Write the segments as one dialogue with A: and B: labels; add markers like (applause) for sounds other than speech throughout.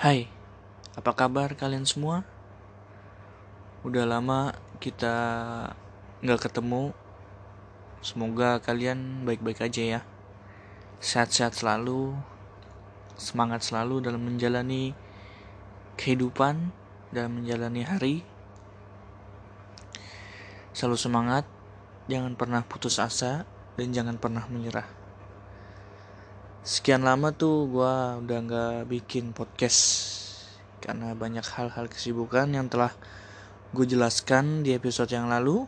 A: Hai, apa kabar kalian semua? Udah lama kita nggak ketemu. Semoga kalian baik-baik aja ya. Sehat-sehat selalu, semangat selalu dalam menjalani kehidupan, dalam menjalani hari. Selalu semangat, jangan pernah putus asa, dan jangan pernah menyerah sekian lama tuh gue udah nggak bikin podcast karena banyak hal-hal kesibukan yang telah gue jelaskan di episode yang lalu.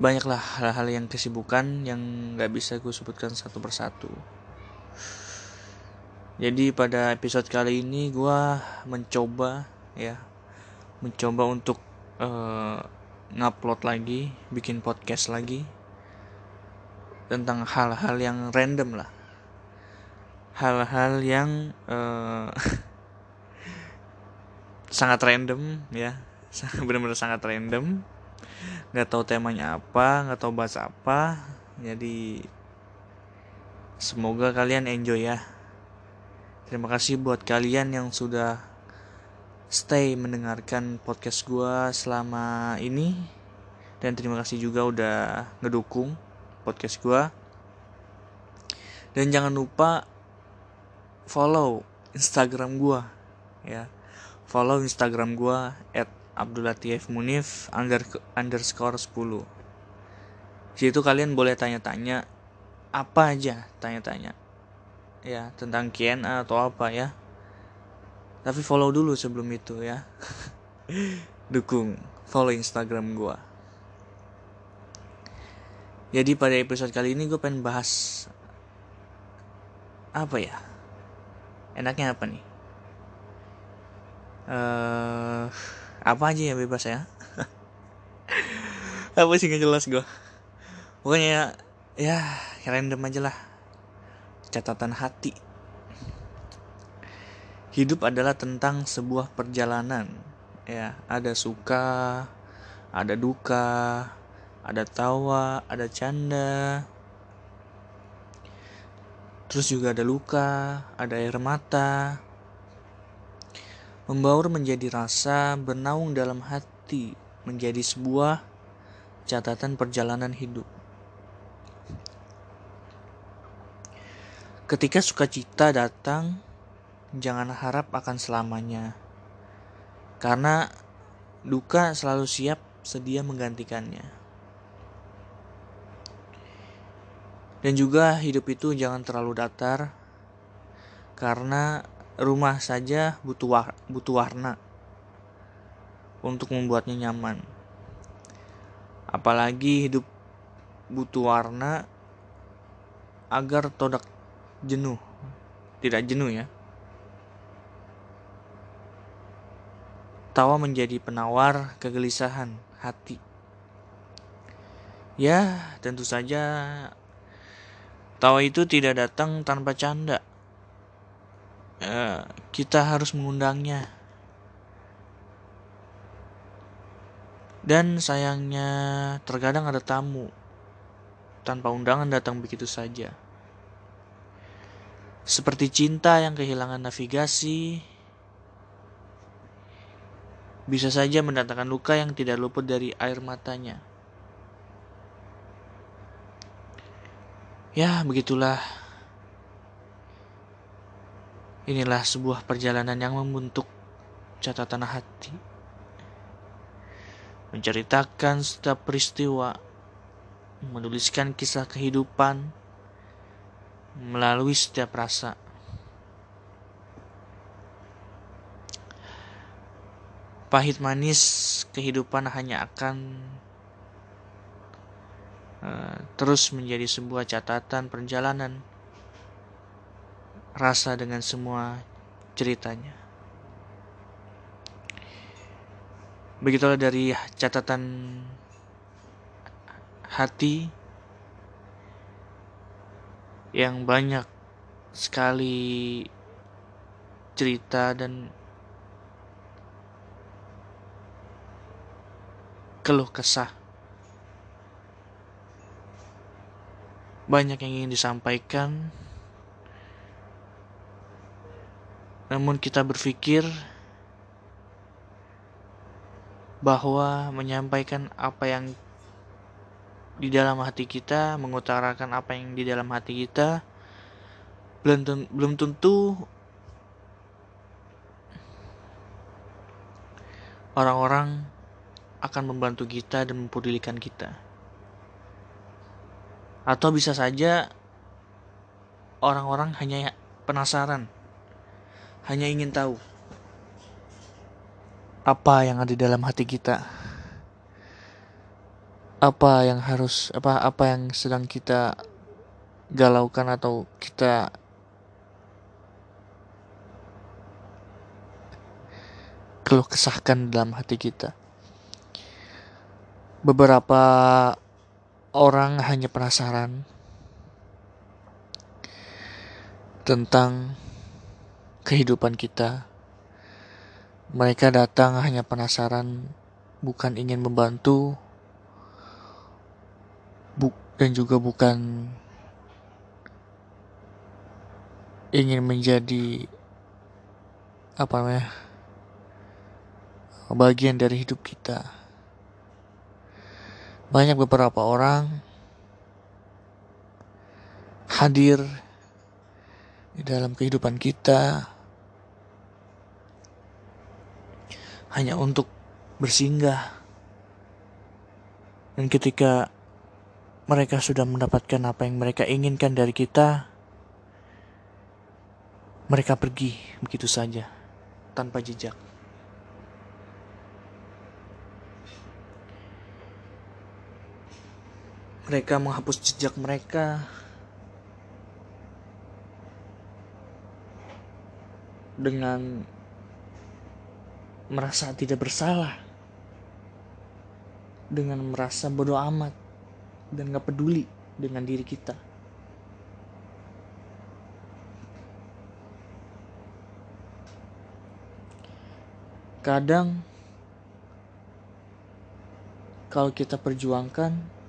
A: Banyaklah hal-hal yang kesibukan yang nggak bisa gue sebutkan satu persatu. Jadi pada episode kali ini gue mencoba ya mencoba untuk uh, ngupload lagi bikin podcast lagi tentang hal-hal yang random lah. Hal-hal yang uh, (laughs) sangat random ya. Benar-benar sangat random. Nggak tahu temanya apa nggak tahu bahas apa. Jadi semoga kalian enjoy ya. Terima kasih buat kalian yang sudah stay mendengarkan podcast gue selama ini. Dan terima kasih juga udah ngedukung podcast gue dan jangan lupa follow instagram gue ya. Follow instagram gue at abdulatif munif under, underscore 10 situ kalian boleh tanya-tanya apa aja tanya-tanya ya tentang KNA atau apa ya. Tapi follow dulu sebelum itu ya. (laughs) Dukung follow instagram gue jadi pada episode kali ini gue pengen bahas apa ya? Enaknya apa nih? Uh, apa aja ya bebas ya? (laughs) apa sih nggak jelas gue? Pokoknya ya, ya random aja lah. Catatan hati. Hidup adalah tentang sebuah perjalanan. Ya, ada suka, ada duka, ada tawa, ada canda, terus juga ada luka, ada air mata. Membaur menjadi rasa, bernaung dalam hati, menjadi sebuah catatan perjalanan hidup. Ketika sukacita datang, jangan harap akan selamanya, karena duka selalu siap sedia menggantikannya. Dan juga hidup itu jangan terlalu datar karena rumah saja butuh war butuh warna untuk membuatnya nyaman. Apalagi hidup butuh warna agar todak jenuh. Tidak jenuh ya. Tawa menjadi penawar kegelisahan hati. Ya, tentu saja Tawa itu tidak datang tanpa canda. Uh, kita harus mengundangnya. Dan sayangnya terkadang ada tamu tanpa undangan datang begitu saja. Seperti cinta yang kehilangan navigasi, bisa saja mendatangkan luka yang tidak luput dari air matanya. Ya, begitulah. Inilah sebuah perjalanan yang membentuk catatan hati. Menceritakan setiap peristiwa, menuliskan kisah kehidupan melalui setiap rasa. Pahit manis kehidupan hanya akan terus menjadi sebuah catatan perjalanan rasa dengan semua ceritanya. Begitulah dari catatan hati yang banyak sekali cerita dan keluh kesah banyak yang ingin disampaikan namun kita berpikir bahwa menyampaikan apa yang di dalam hati kita, mengutarakan apa yang di dalam hati kita, belum belum tentu orang-orang akan membantu kita dan mempedulikan kita. Atau bisa saja orang-orang hanya penasaran, hanya ingin tahu apa yang ada di dalam hati kita. Apa yang harus apa apa yang sedang kita galaukan atau kita keluh kesahkan dalam hati kita. Beberapa orang hanya penasaran tentang kehidupan kita mereka datang hanya penasaran, bukan ingin membantu, bu dan juga bukan ingin menjadi apa namanya bagian dari hidup kita. Banyak beberapa orang hadir di dalam kehidupan kita hanya untuk bersinggah. Dan ketika mereka sudah mendapatkan apa yang mereka inginkan dari kita, mereka pergi begitu saja tanpa jejak. Mereka menghapus jejak mereka. Dengan merasa tidak bersalah. Dengan merasa bodoh amat. Dan gak peduli dengan diri kita. Kadang kalau kita perjuangkan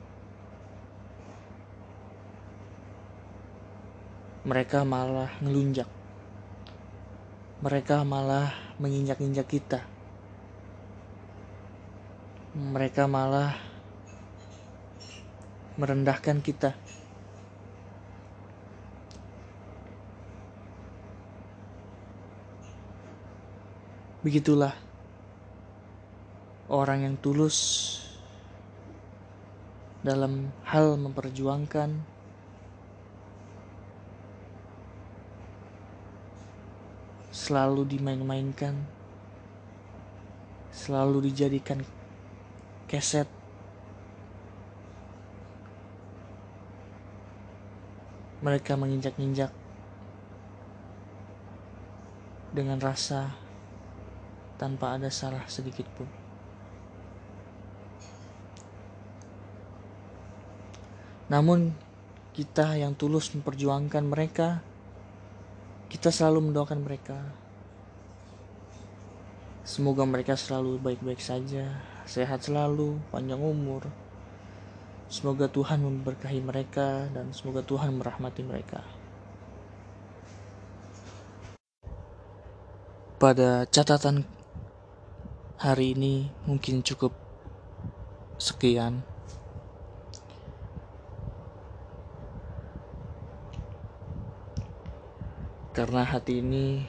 A: mereka malah ngelunjak mereka malah menginjak-injak kita. Mereka malah merendahkan kita. Begitulah orang yang tulus dalam hal memperjuangkan selalu dimain-mainkan, selalu dijadikan keset. Mereka menginjak-injak dengan rasa tanpa ada salah sedikit pun. Namun, kita yang tulus memperjuangkan mereka kita selalu mendoakan mereka. Semoga mereka selalu baik-baik saja, sehat selalu, panjang umur. Semoga Tuhan memberkahi mereka dan semoga Tuhan merahmati mereka. Pada catatan hari ini mungkin cukup sekian. Karena hati ini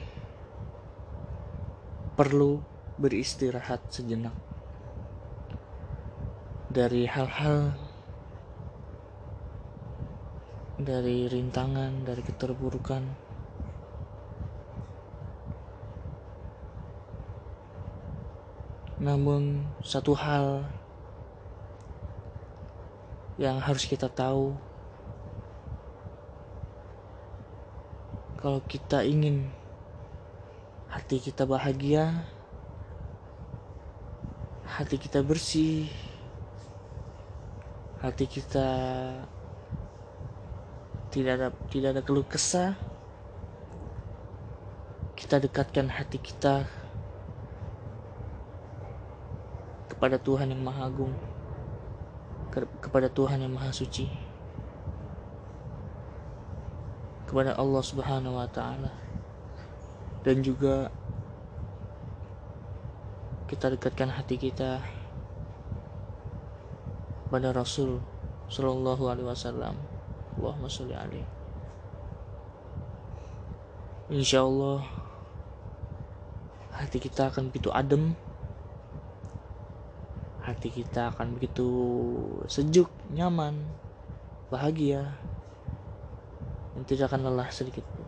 A: perlu beristirahat sejenak dari hal-hal dari rintangan, dari keterburukan. Namun, satu hal yang harus kita tahu kalau kita ingin hati kita bahagia, hati kita bersih, hati kita tidak ada tidak ada keluh kesah, kita dekatkan hati kita kepada Tuhan yang Maha Agung, kepada Tuhan yang Maha Suci kepada Allah Subhanahu wa taala. dan juga kita dekatkan hati kita pada Rasul Shallallahu Alaihi Wasallam. Allahumma sholli alaihi. Insya Allah hati kita akan begitu adem, hati kita akan begitu sejuk, nyaman, bahagia, dan tidak akan lelah sedikit pun.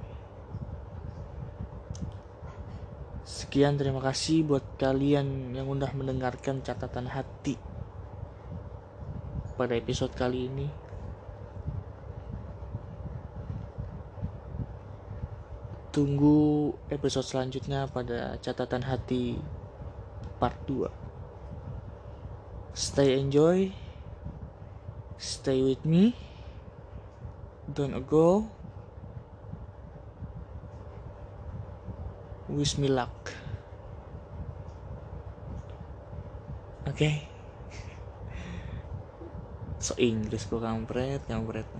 A: Sekian terima kasih buat kalian yang udah mendengarkan catatan hati pada episode kali ini. Tunggu episode selanjutnya pada catatan hati part 2. Stay enjoy. Stay with me. Don't go. Wish me luck. Oke. So Inggris gue kampret, kampret. (laughs)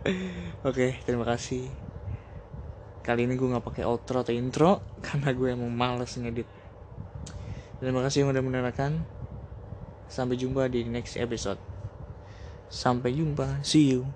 A: Oke, okay, terima kasih. Kali ini gue nggak pakai outro atau intro (laughs) karena gue emang males ngedit. Terima kasih yang udah mendengarkan. Sampai jumpa di next episode. Sampai jumpa. See you.